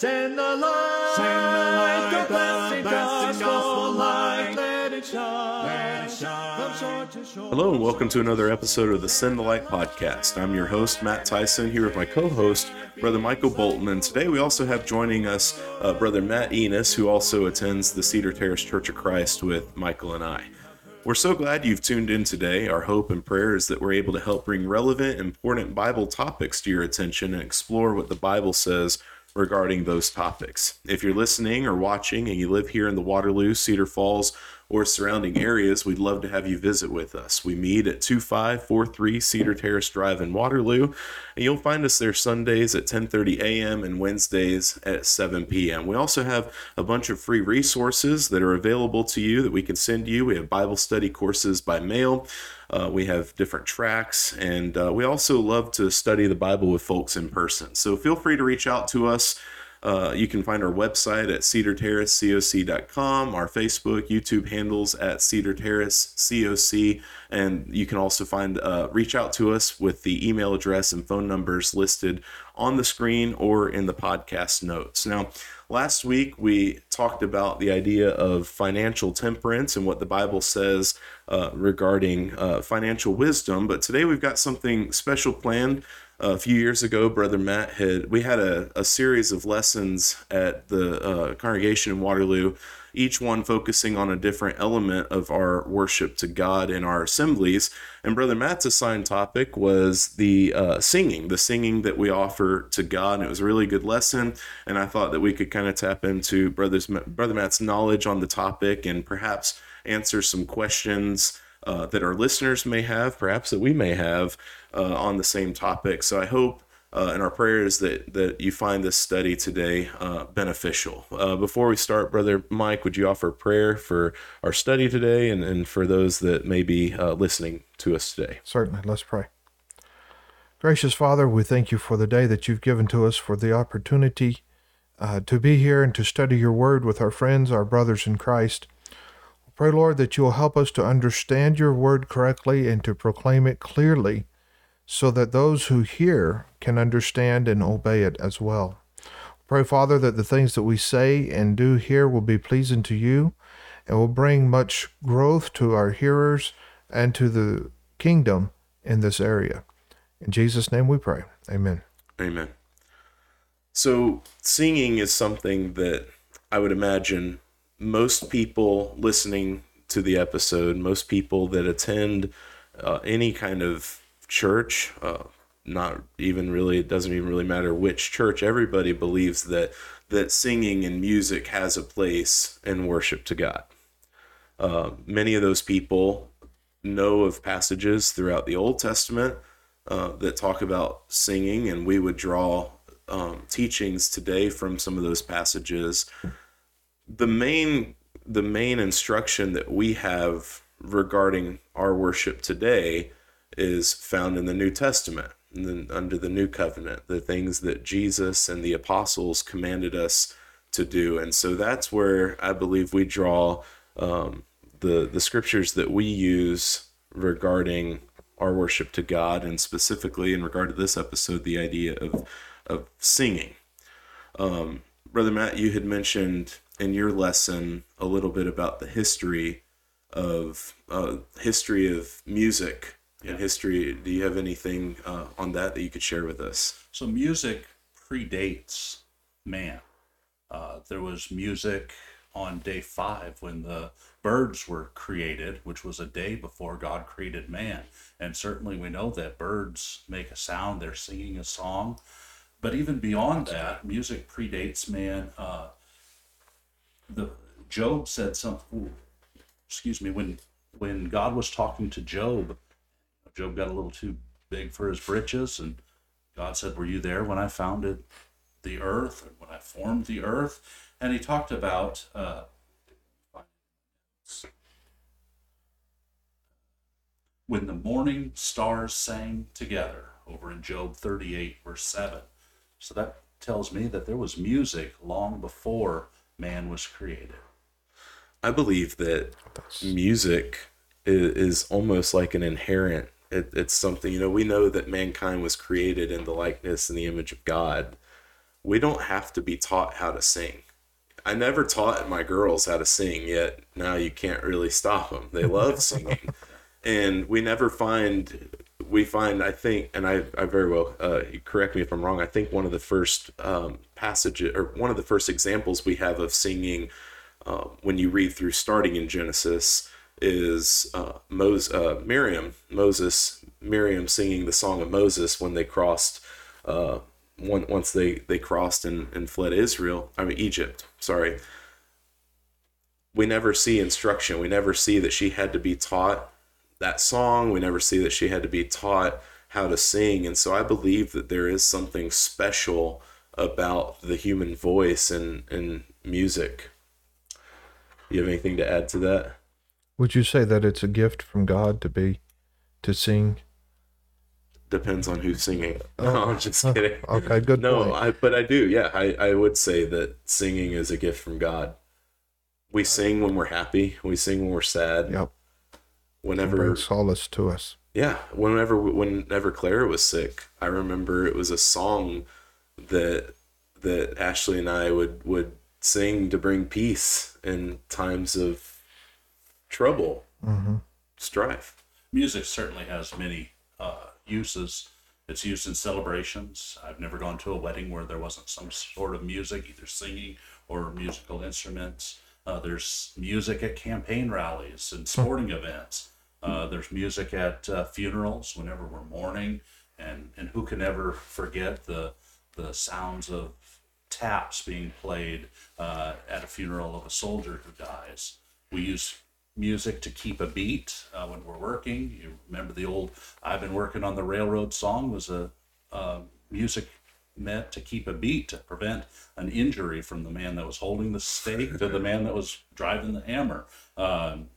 Send the light, send the light, the blessed gospel light, let it shine, let it shine from shore to shore. Hello, and welcome to another episode of the Send the Light podcast. I'm your host, Matt Tyson, here with my co host, Brother Michael Bolton. And today we also have joining us uh, Brother Matt Enos, who also attends the Cedar Terrace Church of Christ with Michael and I. We're so glad you've tuned in today. Our hope and prayer is that we're able to help bring relevant, important Bible topics to your attention and explore what the Bible says regarding those topics. If you're listening or watching and you live here in the Waterloo, Cedar Falls, or surrounding areas, we'd love to have you visit with us. We meet at 2543 Cedar Terrace Drive in Waterloo, and you'll find us there Sundays at 10:30 a.m. and Wednesdays at 7 p.m. We also have a bunch of free resources that are available to you that we can send you. We have Bible study courses by mail. Uh, we have different tracts, and uh, we also love to study the Bible with folks in person. So feel free to reach out to us. Uh, you can find our website at cedarterracecoc.com, our Facebook, YouTube handles at Cedar Terrace COC, and you can also find uh, reach out to us with the email address and phone numbers listed on the screen or in the podcast notes. Now, last week we talked about the idea of financial temperance and what the Bible says uh, regarding uh, financial wisdom, but today we've got something special planned a few years ago, Brother Matt had we had a, a series of lessons at the uh, congregation in Waterloo, each one focusing on a different element of our worship to God in our assemblies. And Brother Matt's assigned topic was the uh, singing, the singing that we offer to God. And it was a really good lesson. And I thought that we could kind of tap into Brother's Brother Matt's knowledge on the topic and perhaps answer some questions uh, that our listeners may have, perhaps that we may have uh, on the same topic. So I hope uh, and our prayer is that, that you find this study today uh, beneficial. Uh, before we start, Brother Mike, would you offer prayer for our study today and, and for those that may be uh, listening to us today? Certainly. Let's pray. Gracious Father, we thank you for the day that you've given to us, for the opportunity uh, to be here and to study your word with our friends, our brothers in Christ. Pray, Lord, that you will help us to understand your word correctly and to proclaim it clearly so that those who hear can understand and obey it as well. Pray, Father, that the things that we say and do here will be pleasing to you and will bring much growth to our hearers and to the kingdom in this area. In Jesus' name we pray. Amen. Amen. So, singing is something that I would imagine most people listening to the episode, most people that attend uh, any kind of church, uh, not even really, it doesn't even really matter which church, everybody believes that that singing and music has a place in worship to God. Uh, many of those people know of passages throughout the Old Testament uh, that talk about singing, and we would draw um, teachings today from some of those passages the main the main instruction that we have regarding our worship today is found in the New Testament, under the New Covenant, the things that Jesus and the apostles commanded us to do. And so that's where I believe we draw um, the, the scriptures that we use regarding our worship to God, and specifically in regard to this episode, the idea of, of singing. Um, Brother Matt, you had mentioned in your lesson a little bit about the history of uh, history of music and history. Do you have anything uh, on that that you could share with us? So music predates man. Uh, there was music on day five when the birds were created, which was a day before God created man. And certainly we know that birds make a sound, they're singing a song. But even beyond that, music predates man. Uh, the Job said something. Excuse me. When when God was talking to Job, Job got a little too big for his britches, and God said, "Were you there when I founded the earth, and when I formed the earth?" And he talked about. Uh, when the morning stars sang together over in Job 38, verse 7. So that tells me that there was music long before man was created. I believe that music is, is almost like an inherent. It, it's something you know. We know that mankind was created in the likeness and the image of God, we don't have to be taught how to sing. I never taught my girls how to sing yet. Now you can't really stop them. They love singing. and we never find we find I think and I, I very well uh, correct me if I'm wrong I think one of the first um, passages or one of the first examples we have of singing uh, when you read through starting in Genesis is uh, Moses, uh, Miriam Moses Miriam singing the song of Moses when they crossed uh, one, once they they crossed and, and fled Israel I mean Egypt sorry we never see instruction we never see that she had to be taught that song. We never see that she had to be taught how to sing. And so I believe that there is something special about the human voice and, and music. You have anything to add to that? Would you say that it's a gift from God to be, to sing? Depends on who's singing. Oh, no, I'm just oh, kidding. Okay, good No, point. I, but I do. Yeah, I, I would say that singing is a gift from God. We sing when we're happy. We sing when we're sad. Yep. Whenever Bring solace to us. Yeah, whenever whenever Clara was sick, I remember it was a song that that Ashley and I would would sing to bring peace in times of trouble, hmm strife. Music certainly has many uh, uses. It's used in celebrations. I've never gone to a wedding where there wasn't some sort of music, either singing or musical instruments. Uh, there's music at campaign rallies and sporting events. Uh, there's music at uh, funerals whenever we're mourning, and and who can ever forget the the sounds of taps being played uh, at a funeral of a soldier who dies. We use music to keep a beat uh, when we're working. You remember the old "I've been working on the railroad" song was a music meant to keep a beat to prevent an injury from the man that was holding the stake to the man that was driving the hammer. Um,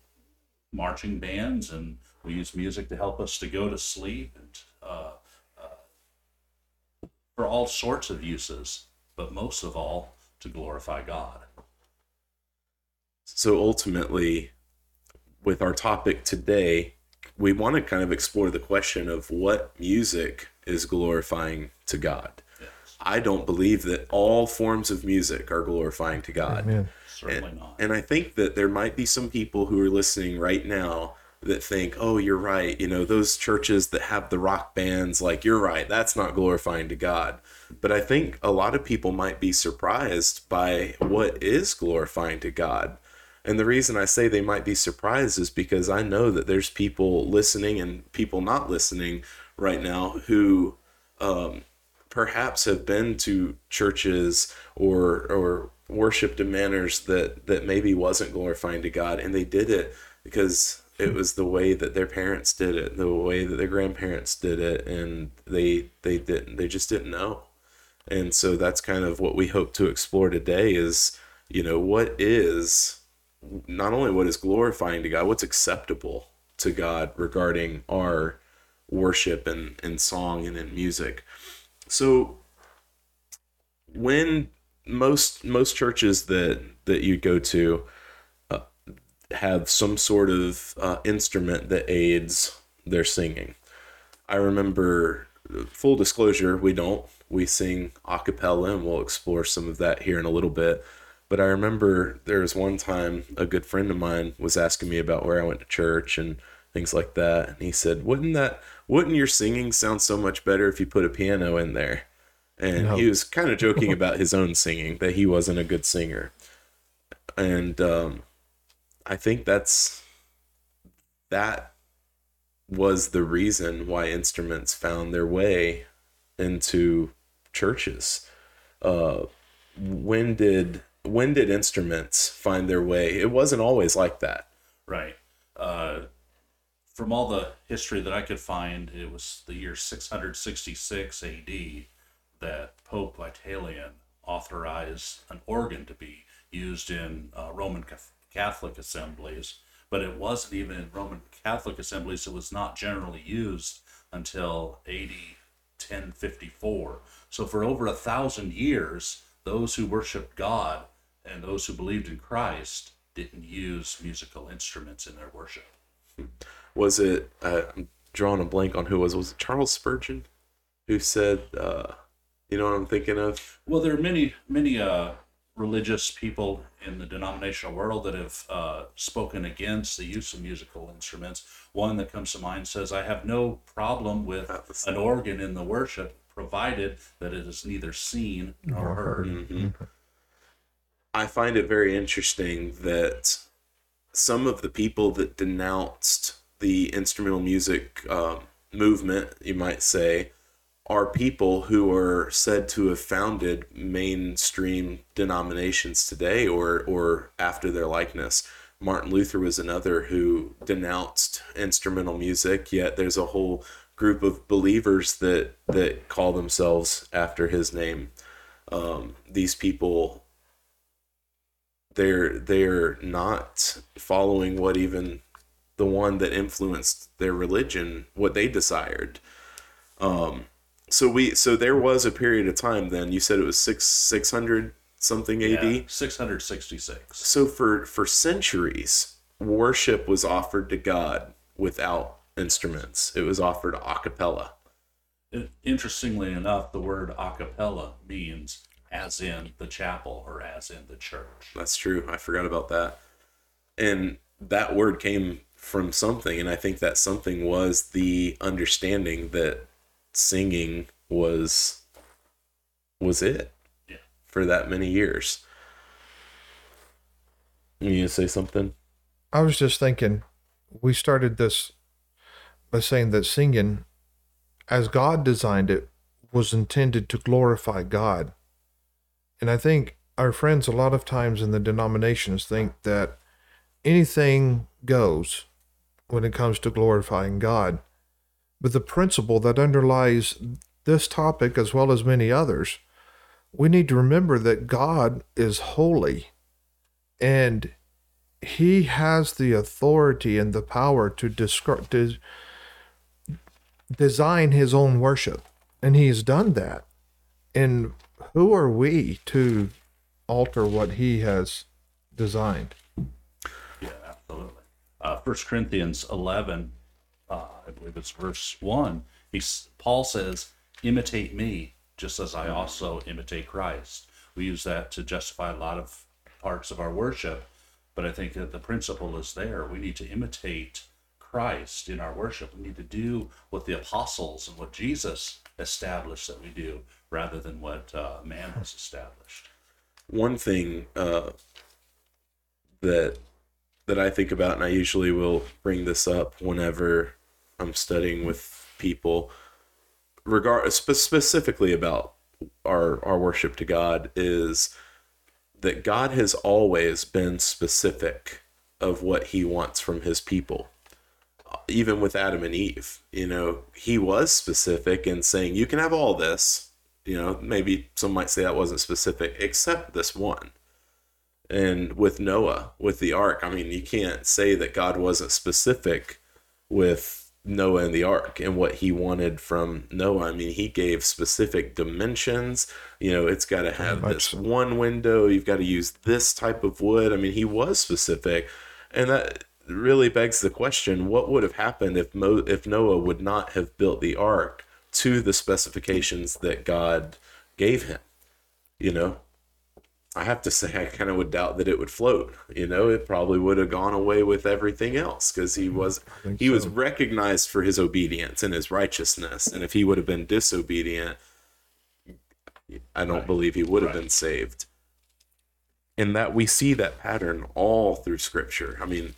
marching bands, and we use music to help us to go to sleep and uh, uh, for all sorts of uses, but most of all to glorify God. So ultimately, with our topic today, we want to kind of explore the question of what music is glorifying to God. Yes, I don't believe that all forms of music are glorifying to God. Amen. certainly and, not. and I think that there might be some people who are listening right now that think, oh, you're right. You know, those churches that have the rock bands, like, you're right. That's not glorifying to God. But I think a lot of people might be surprised by what is glorifying to God. And the reason I say they might be surprised is because I know that there's people listening and people not listening right now who um, perhaps have been to churches or or worshipped in manners that that maybe wasn't glorifying to God, and they did it because it was the way that their parents did it, the way that their grandparents did it, and they they didn't they just didn't know, and so that's kind of what we hope to explore today is you know what is not only what is glorifying to God, what's acceptable to God regarding our worship and, and song and in music. So when most most churches that that you go to uh, have some sort of uh, instrument that aids their singing. I remember full disclosure, we don't. We sing a cappella and we'll explore some of that here in a little bit. But I remember there was one time a good friend of mine was asking me about where I went to church and things like that. And he said, Wouldn't that wouldn't your singing sound so much better if you put a piano in there? And No. he was kind of joking about his own singing, that he wasn't a good singer. And um, I think that's that was the reason why instruments found their way into churches. Uh, when did when did instruments find their way? It wasn't always like that. Right. Uh, from all the history that I could find, it was the year 666 AD that Pope Vitalian authorized an organ to be used in uh, Roman Catholic assemblies. But it wasn't even in Roman Catholic assemblies, it was not generally used until AD 1054. So for over a thousand years, those who worshiped God and those who believed in Christ didn't use musical instruments in their worship. Was it? Uh, I'm drawing a blank on who was. Was it Charles Spurgeon who said, uh, You know what I'm thinking of? Well, there are many, many uh, religious people in the denominational world that have uh, spoken against the use of musical instruments. One that comes to mind says, I have no problem with an organ in the worship, provided that it is neither seen nor heard. I find it very interesting that some of the people that denounced the instrumental music um, movement, you might say, are people who are said to have founded mainstream denominations today or or after their likeness. Martin Luther was another who denounced instrumental music, yet there's a whole group of believers that that call themselves after his name. Um, these people they're they're not following what even the one that influenced their religion what they desired. Um so we so there was a period of time then you said it was six 600 something AD 666. so for for centuries worship was offered to God without instruments. It was offered a cappella. Interestingly enough, the word a cappella means as in the chapel or as in the church. That's true. I forgot about that. And that word came from something, and I think that something was the understanding that singing was was it Yeah. for that many years. You need to say something? I was just thinking, we started this by saying that singing, as God designed it, was intended to glorify God. And I think our friends, a lot of times in the denominations, think that anything goes when it comes to glorifying God. But the principle that underlies this topic, as well as many others, we need to remember that God is holy and he has the authority and the power to descri- des- design his own worship and He has done that and who are we to alter what he has designed Yeah, absolutely. Uh, 1 Corinthians 11, uh, I believe it's verse 1, he's, Paul says, imitate me just as I also imitate Christ. We use that to justify a lot of parts of our worship, but I think that the principle is there. We need to imitate Christ in our worship. We need to do what the apostles and what Jesus established that we do rather than what uh, man has established. one thing uh, that that I think about, and I usually will bring this up whenever I'm studying with people, regard spe- specifically about our our worship to God, is that God has always been specific of what He wants from His people. Even with Adam and Eve, you know, He was specific in saying, "You can have all this." You know, maybe some might say that wasn't specific, except this one. And with Noah, with the ark, I mean, you can't say that God wasn't specific with Noah and the ark and what he wanted from Noah. I mean, he gave specific dimensions. You know, it's got to have this so. one window. You've got to use this type of wood. I mean, he was specific. And that really begs the question what would have happened if Mo- if Noah would not have built the ark to the specifications that God gave him? You know, I have to say, I kind of would doubt that it would float. You know, it probably would have gone away with everything else because mm-hmm. he was he was recognized for his obedience and his righteousness. And if he would have been disobedient, I don't Right. believe he would have Right. been saved. And that we see that pattern all through Scripture. I mean,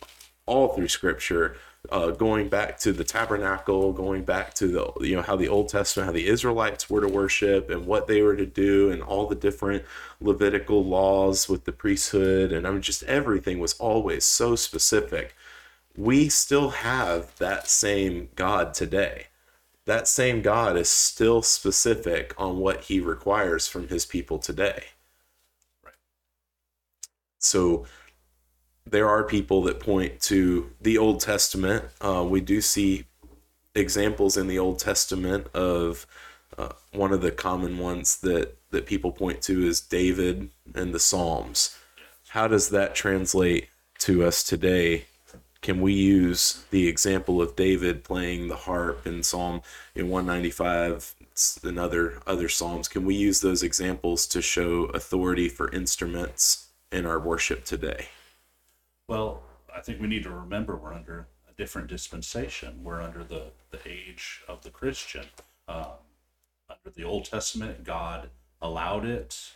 all through Scripture, uh, going back to the tabernacle, going back to the you know how the Old Testament, how the Israelites were to worship and what they were to do, and all the different Levitical laws with the priesthood, and I mean, just everything was always so specific. We still have that same God today. That same God is still specific on what He requires from His people today. Right. So there are people that point to the Old Testament. Uh, we do see examples in the Old Testament of uh, one of the common ones that that people point to is David and the Psalms. How does that translate to us today? Can we use the example of David playing the harp in Psalm in 195 and other other psalms. Can we use those examples to show authority for instruments in our worship today? Well, I think we need to remember we're under a different dispensation. We're under the, the age of the Christian. Um, under the Old Testament, God allowed it,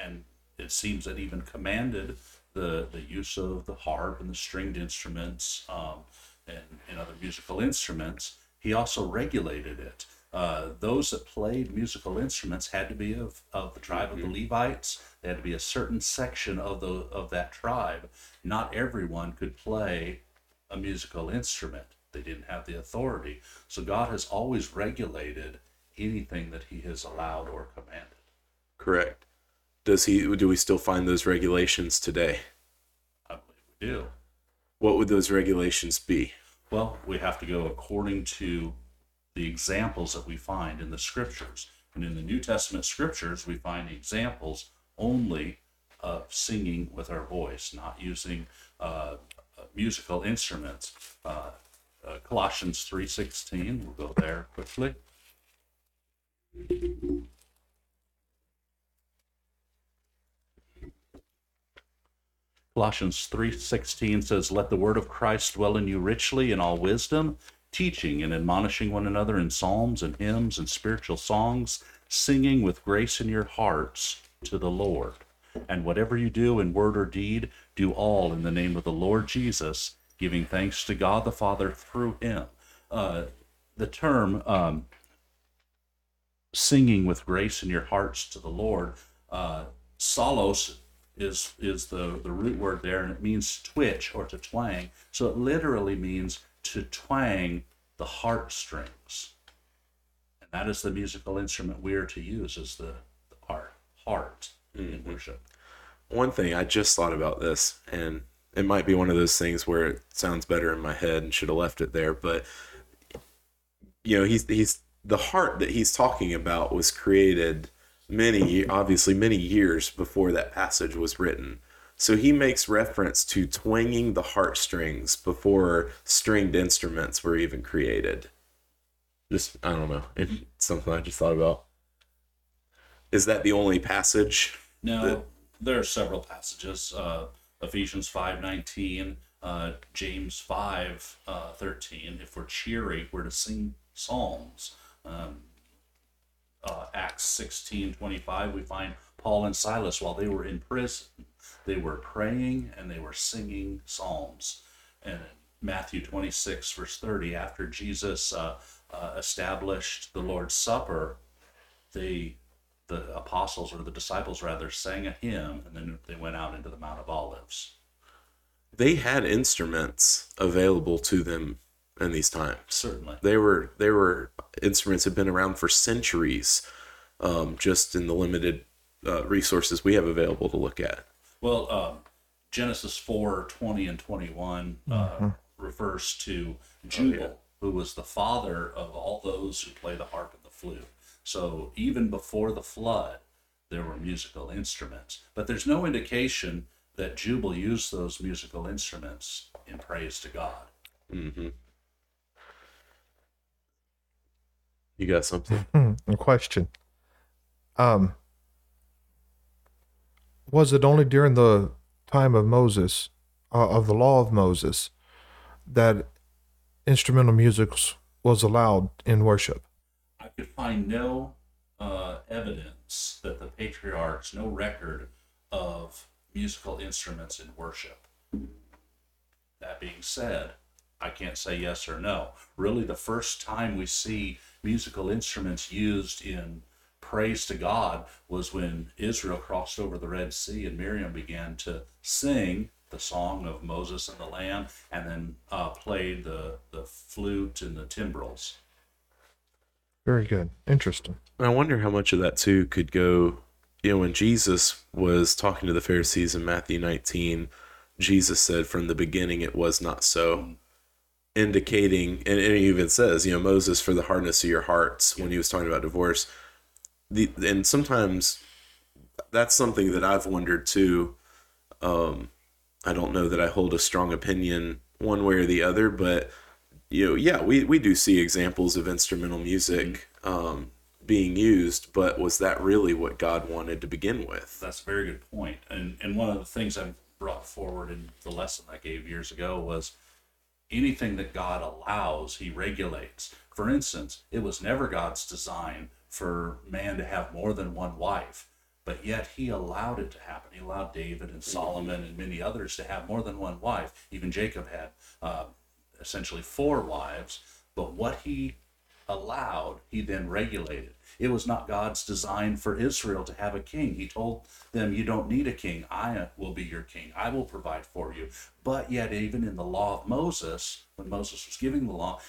and it seems that even commanded the, the use of the harp and the stringed instruments um, and, and other musical instruments. He also regulated it. Uh, those that played musical instruments had to be of, of the tribe of the Levites. They had to be a certain section of the of that tribe. Not everyone could play a musical instrument. They didn't have the authority. So God has always regulated anything that He has allowed or commanded. Correct. Does he do we still find those regulations today? I believe we do. What would those regulations be? Well, we have to go according to the examples that we find in the scriptures. And in the New Testament scriptures, we find examples only of singing with our voice, not using uh, musical instruments. Uh, uh, Colossians 3.16, we'll go there quickly. Colossians 3:16 says, "Let the word of Christ dwell in you richly in all wisdom, teaching and admonishing one another in psalms and hymns and spiritual songs, singing with grace in your hearts to the Lord. And whatever you do in word or deed, do all in the name of the Lord Jesus, giving thanks to God the Father through him." Uh, the term um, singing with grace in your hearts to the Lord, uh, solos is is the the root word there, and it means twitch or to twang. So it literally means to twang the heartstrings, and that is the musical instrument we are to use as the, the our heart in mm-hmm. worship. One thing I just thought about this, and it might be one of those things where it sounds better in my head and should have left it there, but you know, he's he's the heart that he's talking about was created many obviously many years before that passage was written. So he makes reference to twanging the heartstrings before stringed instruments were even created. Just I don't know. It's something I just thought about. Is that the only passage? No, that- there are several passages: uh, Ephesians five nineteen, uh, James five uh, thirteen. If we're cheery, we're to sing psalms. Um, uh, Acts sixteen twenty five, we find Paul and Silas while they were in prison, they were praying and they were singing psalms. And Matthew twenty six verse thirty, after Jesus uh, uh, established the Lord's Supper, they the apostles or the disciples rather sang a hymn and then they went out into the Mount of Olives. They had instruments available to them in these times. Certainly. They were they were instruments had been around for centuries, um, just in the limited uh, resources we have available to look at. Well, um, Genesis 4 20 and 21 uh, refers to Jubal, who was the father of all those who play the harp and the flute. So even before the flood, there were musical instruments. But there's no indication that Jubal used those musical instruments in praise to God. Mm-hmm. You got something? Hmm, a question. Um, was it only during the time of Moses, uh, of the law of Moses, that instrumental music was allowed in worship? I could find no uh, evidence that the patriarchs, no record of musical instruments in worship. That being said, I can't say yes or no. Really, the first time we see musical instruments used in praise to God was when Israel crossed over the Red Sea and Miriam began to sing the song of Moses and the Lamb and then uh, played the, the flute and the timbrels. Very good. Interesting. I wonder how much of that too could go. You know, when Jesus was talking to the Pharisees in Matthew 19, Jesus said, "From the beginning, it was not so." Indicating, and, and he even says, you know, Moses for the hardness of your hearts when he was talking about divorce. The and sometimes that's something that I've wondered too. Um, I don't know that I hold a strong opinion one way or the other, but you know, yeah, we, we do see examples of instrumental music um, being used, but was that really what God wanted to begin with? That's a very good point. And and one of the things I brought forward in the lesson I gave years ago was anything that God allows, he regulates. For instance, it was never God's design for man to have more than one wife, but yet he allowed it to happen. He allowed David and Solomon and many others to have more than one wife. Even Jacob had uh, essentially four wives, but what he allowed, he then regulated. It was not God's design for Israel to have a king. He told them, You don't need a king. I will be your king. I will provide for you. But yet, even in the law of Moses, when Moses was giving the law,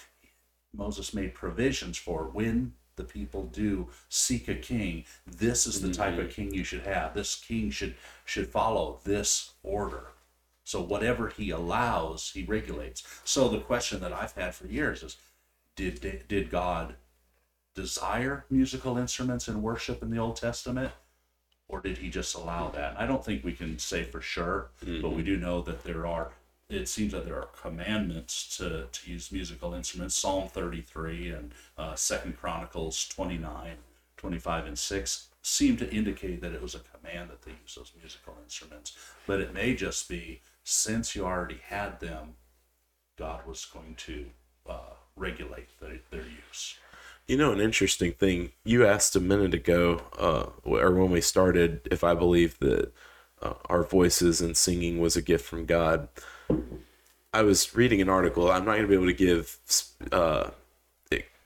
Moses made provisions for when the people do seek a king. This is the type of mm-hmm. king you should have. This king should should follow this order. So whatever he allows he regulates. So the question that i've had for years is did did god desire musical instruments in worship in the Old Testament? Or did he just allow that? I don't think we can say for sure, but we mm-hmm. do know that there are, it seems that there are commandments to, to use musical instruments. Psalm 33 and uh, Second Chronicles 29, 25, and 6 seem to indicate that it was a command that they use those musical instruments. But it may just be since you already had them, God was going to uh, regulate their, their use. You know, an interesting thing you asked a minute ago, uh, or when we started, if I believe that uh, our voices and singing was a gift from God. I was reading an article. I'm not going to be able to give uh,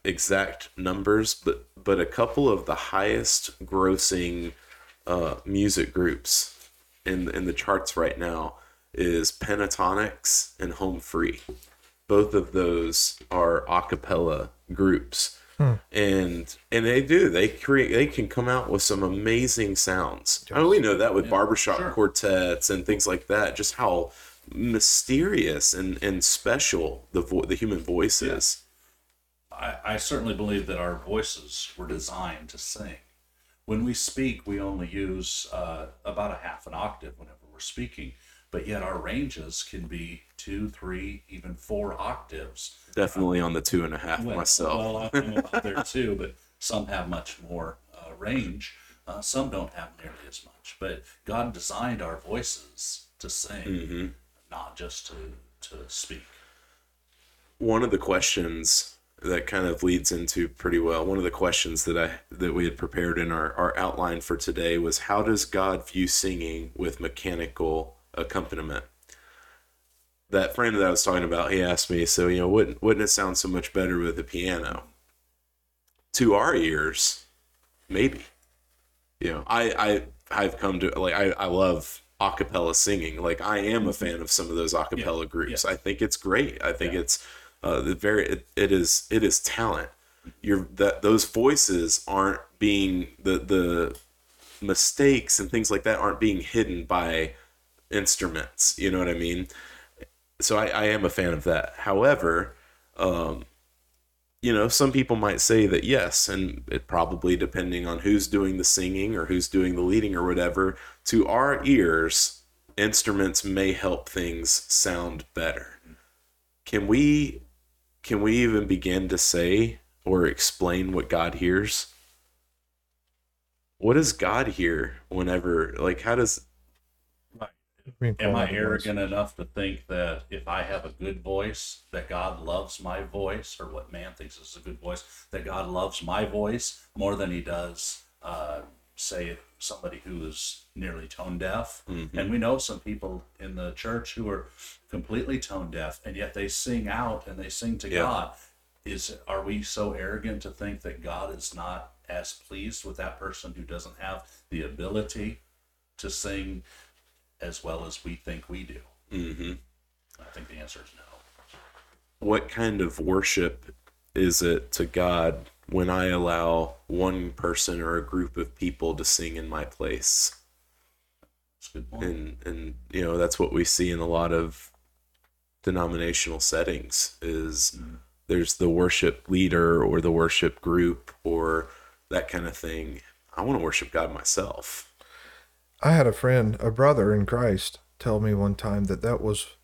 exact numbers, but but a couple of the highest grossing uh, music groups in in the charts right now is Pentatonix and Home Free. Both of those are a cappella groups. And and they do they create they can come out with some amazing sounds. I mean, we know that with barbershop quartets and things like that just how mysterious and and special the vo- the human voice is I, I certainly believe that our voices were designed to sing. When we speak, we only use uh, about a half an octave whenever we're speaking, but yet our ranges can be two, three, even four octaves. definitely on the two and a half Well, myself Well, I'm up there too, but some have much more uh, range. Uh, some don't have nearly as much. But God designed our voices to sing, Mm-hmm. Not just to to speak. one of the questions that kind of leads into pretty well one of the questions that i that we had prepared in our, our outline for today was how does god view singing with mechanical accompaniment? That friend that i was talking about he asked me so you know wouldn't wouldn't it sound so much better with a piano? To our ears maybe. You know i i i've come to like i i love a cappella singing. Like i am a fan of some of those a cappella groups. I think it's great. I think Yeah. it's uh the very it, it is it is talent. You're that those voices aren't being the the mistakes and things like that aren't being hidden by instruments. You know what i mean? So i, I am a fan of that. However um you know, some people might say that yes, and it probably depending on who's doing the singing or who's doing the leading or whatever, to our ears, instruments may help things sound better. Can we can we even begin to say or explain what God hears? What does God hear whenever like how does Am I arrogant enough to think that if I have a good voice, that God loves my voice, or what man thinks is a good voice, that God loves my voice more than he does, uh, say, somebody who is nearly tone deaf? And we know some people in the church who are completely tone deaf, and yet they sing out and they sing to Yeah. God. Is are we so arrogant to think that God is not as pleased with that person who doesn't have the ability to sing as well as we think we do? mm-hmm. I think the answer is no. what kind of worship is it to God when I allow one person or a group of people to sing in my place? It's a good point. and and you know that's what we see in a lot of denominational settings is there's the worship leader or the worship group or that kind of thing i want to worship god myself I had a friend, a brother in Christ, tell me one time that that was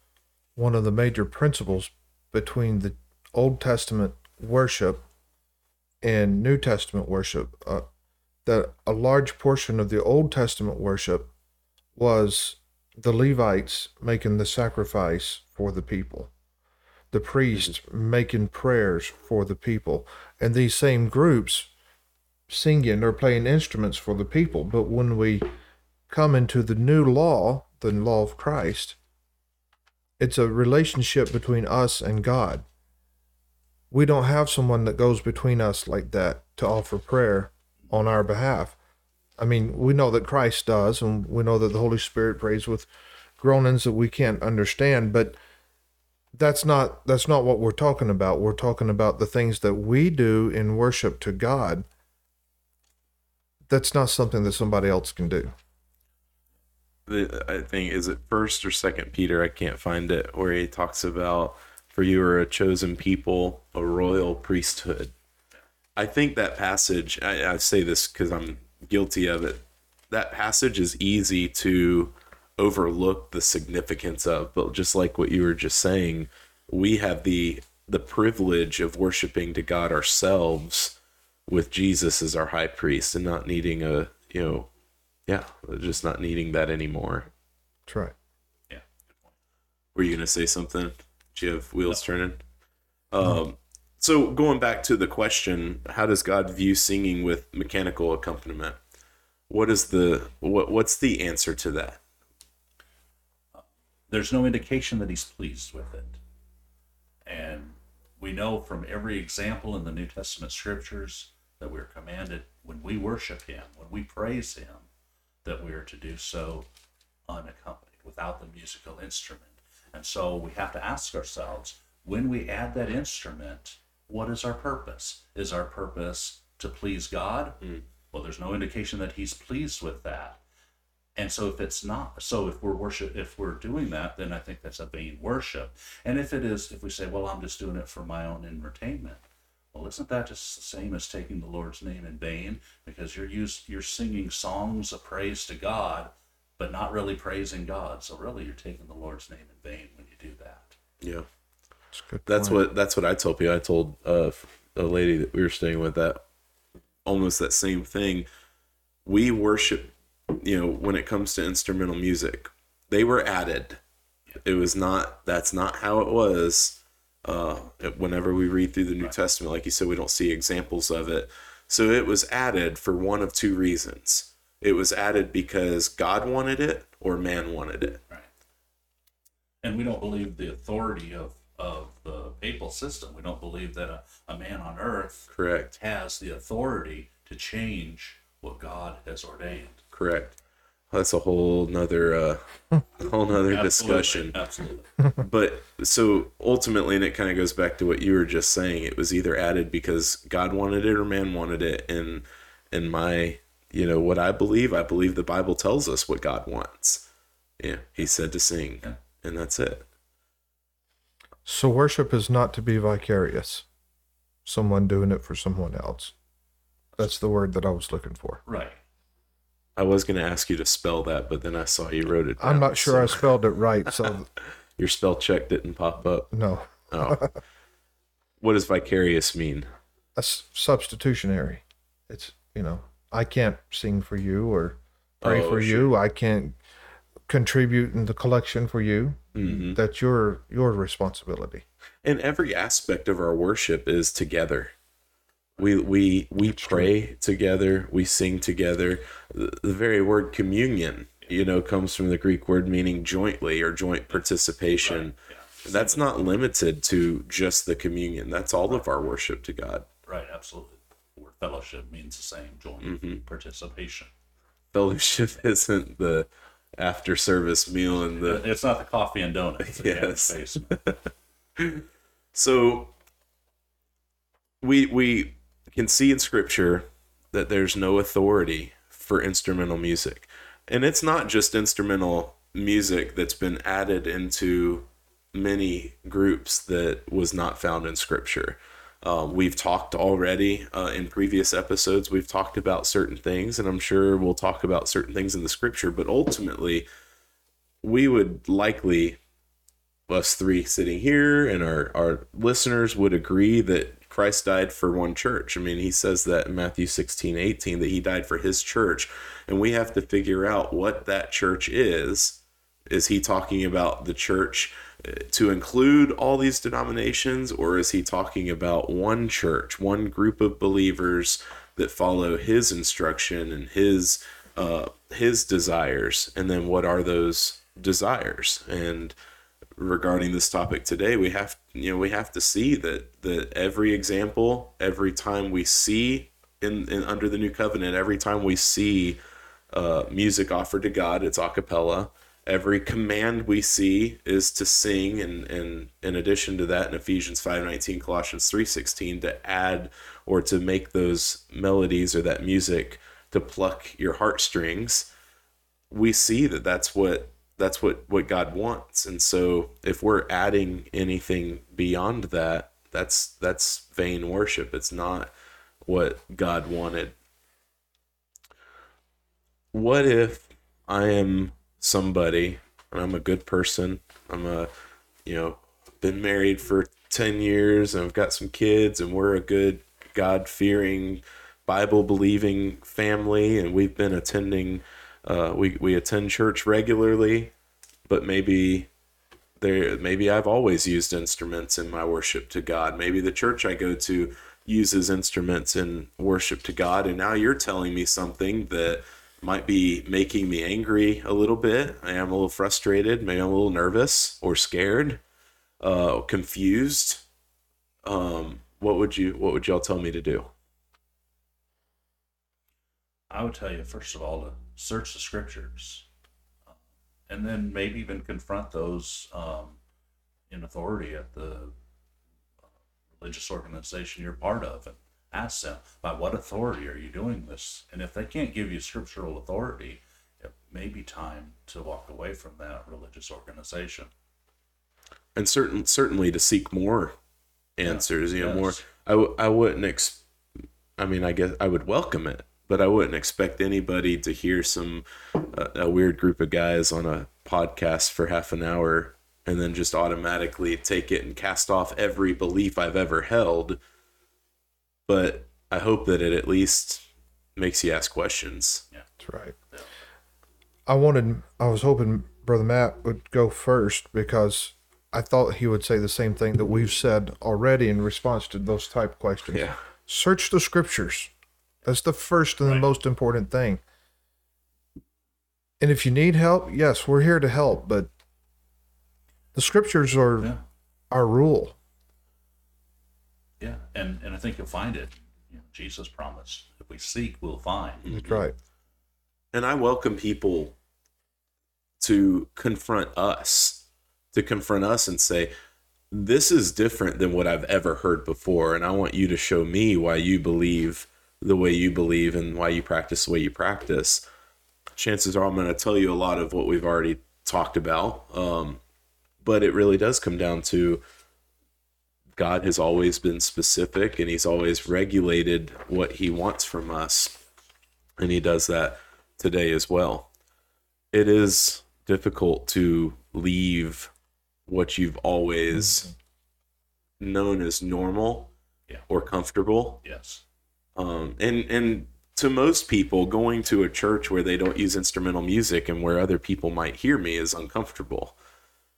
one of the major principles between the Old Testament worship and New Testament worship uh, that a large portion of the Old Testament worship was the Levites making the sacrifice for the people, the priests making prayers for the people, and these same groups singing or playing instruments for the people. But when we come into the new law, the law of Christ, it's a relationship between us and God. We don't have someone that goes between us like that to offer prayer on our behalf. I mean, we know that Christ does, and we know that the Holy Spirit prays with groanings that we can't understand, but that's not that's not what we're talking about. We're talking about the things that we do in worship to God. That's not something that somebody else can do. The, I think is it first or second Peter? I can't find it where he talks about for you are a chosen people, a royal priesthood. I think that passage. I, I say this because I'm guilty of it. That passage is easy to overlook the significance of, but just like what you were just saying, we have the the privilege of worshiping to God ourselves with Jesus as our high priest and not needing a you know yeah, just not needing that anymore. That's right. Yeah. Were you gonna say something? Do you have wheels turning? Um, so going back to the question, how does God view singing with mechanical accompaniment? What is the what what's the answer to that? There's no indication that he's pleased with it. And we know from every example in the New Testament scriptures that we're commanded when we worship him, when we praise him, that we are to do so unaccompanied, without the musical instrument. And so we have to ask ourselves when we add that instrument, what is our purpose? Is our purpose to please God? Hmm. Well, there's no indication that He's pleased with that. And so if it's not, so if we're worship, if we're doing that, then I think that's a vain worship. And if it is, if we say, well, I'm just doing it for my own entertainment, well, isn't that just the same as taking the Lord's name in vain? Because you're used, you're singing songs of praise to God, but not really praising God. So really, you're taking the Lord's name in vain when you do that. Yeah. That's good. That's what that's what I told people. I told uh, a lady that we were staying with that almost that same thing. We worship, you know, when it comes to instrumental music, they were added. It was not. That's not how it was. Uh, whenever we read through the New Testament, like you said, we don't see examples of it. So it was added for one of two reasons. It was added because God wanted it or man wanted it. Right. And we don't believe the authority of, of the papal system. We don't believe that a, a man on earth Correct. has the authority to change what God has ordained. Correct. That's a whole nother uh, whole nother discussion. Absolutely. but so ultimately and it kind of goes back to what you were just saying it was either added because god wanted it or man wanted it and in my you know what i believe i believe the bible tells us what god wants yeah he said to sing Yeah. and that's it So worship is not to be vicarious. Someone doing it for someone else. That's the word that I was looking for. Right. I was going to ask you to spell that but then i saw you wrote it down, I'm not sure I spelled it right, so your spell check didn't pop up no. oh what does vicarious mean That's substitutionary. It's you know, I can't sing for you or pray Oh, for you. I can't contribute in the collection for you. Mhm. That's your your responsibility. and every aspect of our worship is together we we we pray together we sing together the, the very word communion you know comes from the greek word meaning jointly or joint participation Yeah. that's not limited to just the communion that's all of our worship to god Right. Absolutely. The word fellowship means the same joint Mm-hmm. participation. fellowship isn't the after service meal and the It's not the coffee and donuts. Yes. So we we can see in scripture that there's no authority for instrumental music. And it's not just instrumental music that's been added into many groups that was not found in scripture. Um, we've talked already uh, in previous episodes, we've talked about certain things, and I'm sure we'll talk about certain things in the scripture, but ultimately, we would likely us three sitting here and our, our listeners would agree that Christ died for one church. I mean, he says that in Matthew 16, 18, that he died for his church. And we have to figure out what that church is. Is he talking about the church uh, to include all these denominations, or is he talking about one church, one group of believers that follow his instruction and his uh, his desires? And then what are those desires? And regarding this topic today, we have you know we have to see that that every example, every time we see in, in under the new covenant, every time we see uh, music offered to God, it's a cappella. Every command we see is to sing, and, and in addition to that, in Ephesians five nineteen, Colossians three sixteen, to add or to make those melodies or that music to pluck your heartstrings. We see that that's what that's what what God wants. And so if we're adding anything beyond that, that's that's vain worship. It's not what God wanted. What if I am somebody and I'm a good person? I'm a you know, been married for 10 years and I've got some kids and we're a good God-fearing Bible believing family and we've been attending uh, we we attend church regularly, but maybe there maybe I've always used instruments in my worship to God. Maybe the church I go to uses instruments in worship to God, and now you're telling me something that might be making me angry a little bit. I am a little frustrated, maybe I'm a little nervous or scared, uh, confused. Um, what would you what would y'all tell me to do? I would tell you, first of all, to search the scriptures uh, and then maybe even confront those um, in authority at the uh, religious organization you're part of and ask them, by what authority are you doing this? And if they can't give you scriptural authority, it may be time to walk away from that religious organization. And certain certainly to seek more answers, you know, more. Yes. I, w- I wouldn't ex- I mean, I guess I would welcome it, but I wouldn't expect anybody to hear some uh, a weird group of guys on a podcast for half an hour and then just automatically take it and cast off every belief I've ever held. But I hope that it at least makes you ask questions. Yeah, That's right. I wanted, I was hoping Brother Matt would go first because I thought he would say the same thing that we've said already in response to those type questions. Yeah. Search the scriptures. That's the first and the most important thing. And if you need help, yes, we're here to help, but the scriptures are Yeah. our rule. Yeah. And, and I think you'll find it. You know, Jesus promised, if we seek, we'll find. That's right. And I welcome people to confront us, to confront us and say, this is different than what I've ever heard before. And I want you to show me why you believe the way you believe and why you practice the way you practice. Chances are I'm going to tell you a lot of what we've already talked about. Um, but it really does come down to God has always been specific and he's always regulated what he wants from us. And he does that today as well. It is difficult to leave what you've always known as normal Yeah. or comfortable. Yes. Um, and and to most people, going to a church where they don't use instrumental music and where other people might hear me is uncomfortable.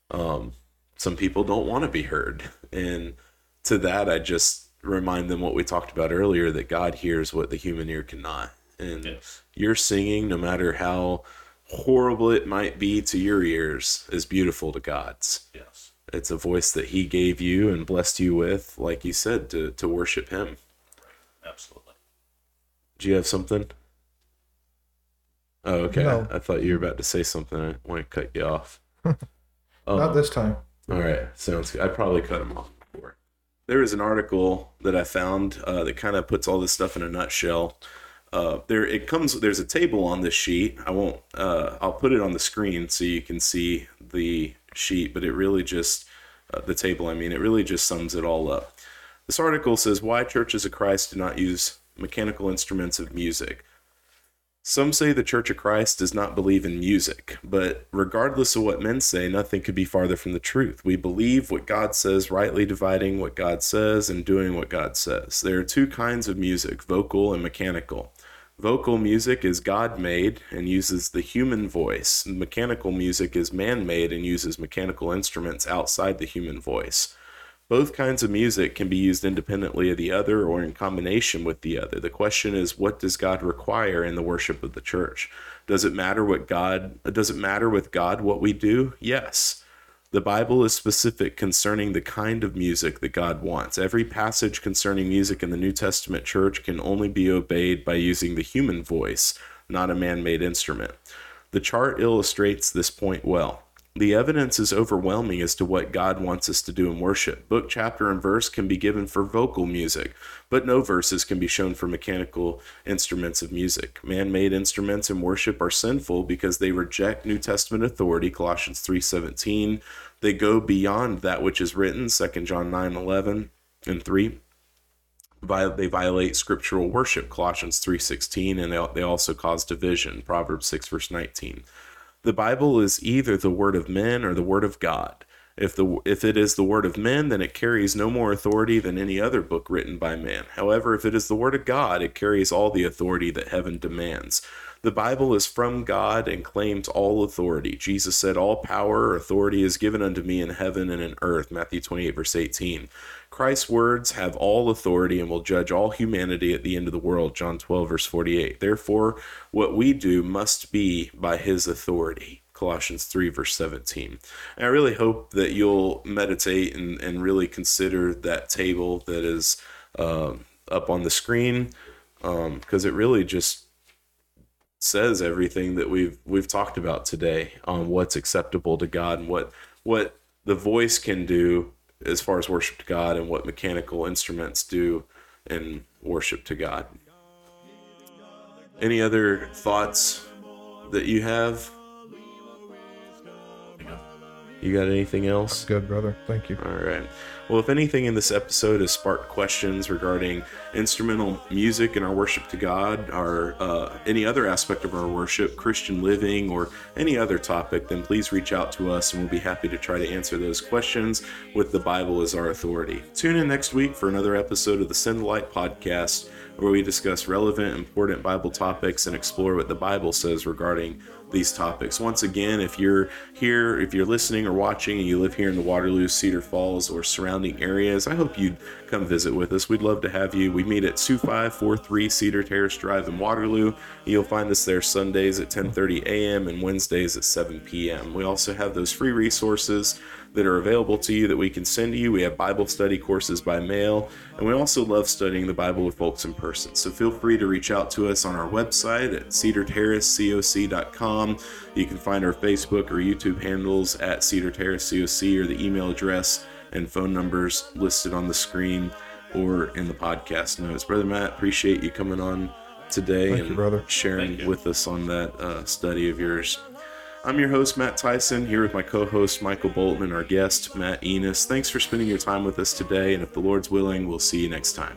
Um, some people don't want to be heard, and to that, I just remind them what we talked about earlier that God hears what the human ear cannot. And Yes. your singing, no matter how horrible it might be to your ears, is beautiful to God's. Yes. It's a voice that He gave you and blessed you with, like you said, to to worship Him. Absolutely. Do you have something? Oh, okay. No. I thought you were about to say something. I want to cut you off. Not this time. All right, sounds good. I probably cut him off before. There is an article that I found uh, that kind of puts all this stuff in a nutshell. Uh, there, it comes. There's a table on this sheet. I won't. Uh, I'll put it on the screen so you can see the sheet. But it really just uh, the table. I mean, it really just sums it all up. This article says why churches of Christ do not use mechanical instruments of music. Some say the Church of Christ does not believe in music, but regardless of what men say, nothing could be farther from the truth. We believe what God says, rightly dividing what God says and doing what God says. There are two kinds of music vocal and mechanical. Vocal music is God made and uses the human voice. Mechanical music is man made and uses mechanical instruments outside the human voice. Both kinds of music can be used independently of the other or in combination with the other. The question is what does God require in the worship of the church? Does it matter what God does it matter with God what we do? Yes. The Bible is specific concerning the kind of music that God wants. Every passage concerning music in the New Testament church can only be obeyed by using the human voice, not a man made instrument. The chart illustrates this point well. The evidence is overwhelming as to what God wants us to do in worship. Book, chapter, and verse can be given for vocal music, but no verses can be shown for mechanical instruments of music. Man made instruments in worship are sinful because they reject New Testament authority, Colossians 3.17. They go beyond that which is written, 2 John 9.11 and 3 they violate scriptural worship colossians 3.16 and they, they also cause division proverbs 6 verse 19 the Bible is either the word of men or the word of God. If the if it is the word of men, then it carries no more authority than any other book written by man. However, if it is the word of God, it carries all the authority that heaven demands. The Bible is from God and claims all authority. Jesus said, All power or authority is given unto me in heaven and in earth. Matthew 28, verse 18. Christ's words have all authority and will judge all humanity at the end of the world. John 12, verse 48. Therefore, what we do must be by his authority. Colossians 3, verse 17. And I really hope that you'll meditate and, and really consider that table that is um, up on the screen because um, it really just says everything that we've we've talked about today on what's acceptable to God and what what the voice can do as far as worship to God and what mechanical instruments do in worship to God. Any other thoughts that you have? You got anything else? Good, brother. Thank you. All right. Well, if anything in this episode has sparked questions regarding instrumental music in our worship to God, or uh, any other aspect of our worship, Christian living, or any other topic, then please reach out to us and we'll be happy to try to answer those questions with the Bible as our authority. Tune in next week for another episode of the Send Light podcast, where we discuss relevant, important Bible topics and explore what the Bible says regarding these topics. Once again, if you're here, if you're listening or watching and you live here in the Waterloo, Cedar Falls, or surrounding areas, I hope you'd come visit with us. We'd love to have you. We meet at 2543 Cedar Terrace Drive in Waterloo. You'll find us there Sundays at 10:30 a.m. and Wednesdays at 7 p.m. We also have those free resources that are available to you that we can send to you. We have Bible study courses by mail, and we also love studying the Bible with folks in person. So feel free to reach out to us on our website at cedarterracecoc.com. You can find our Facebook or YouTube handles at Cedar Terrace COC or the email address and phone numbers listed on the screen or in the podcast notes. Brother Matt, appreciate you coming on today Thank and you, brother. sharing with us on that uh, study of yours. I'm your host, Matt Tyson, here with my co host, Michael Bolton, and our guest, Matt Enos. Thanks for spending your time with us today, and if the Lord's willing, we'll see you next time.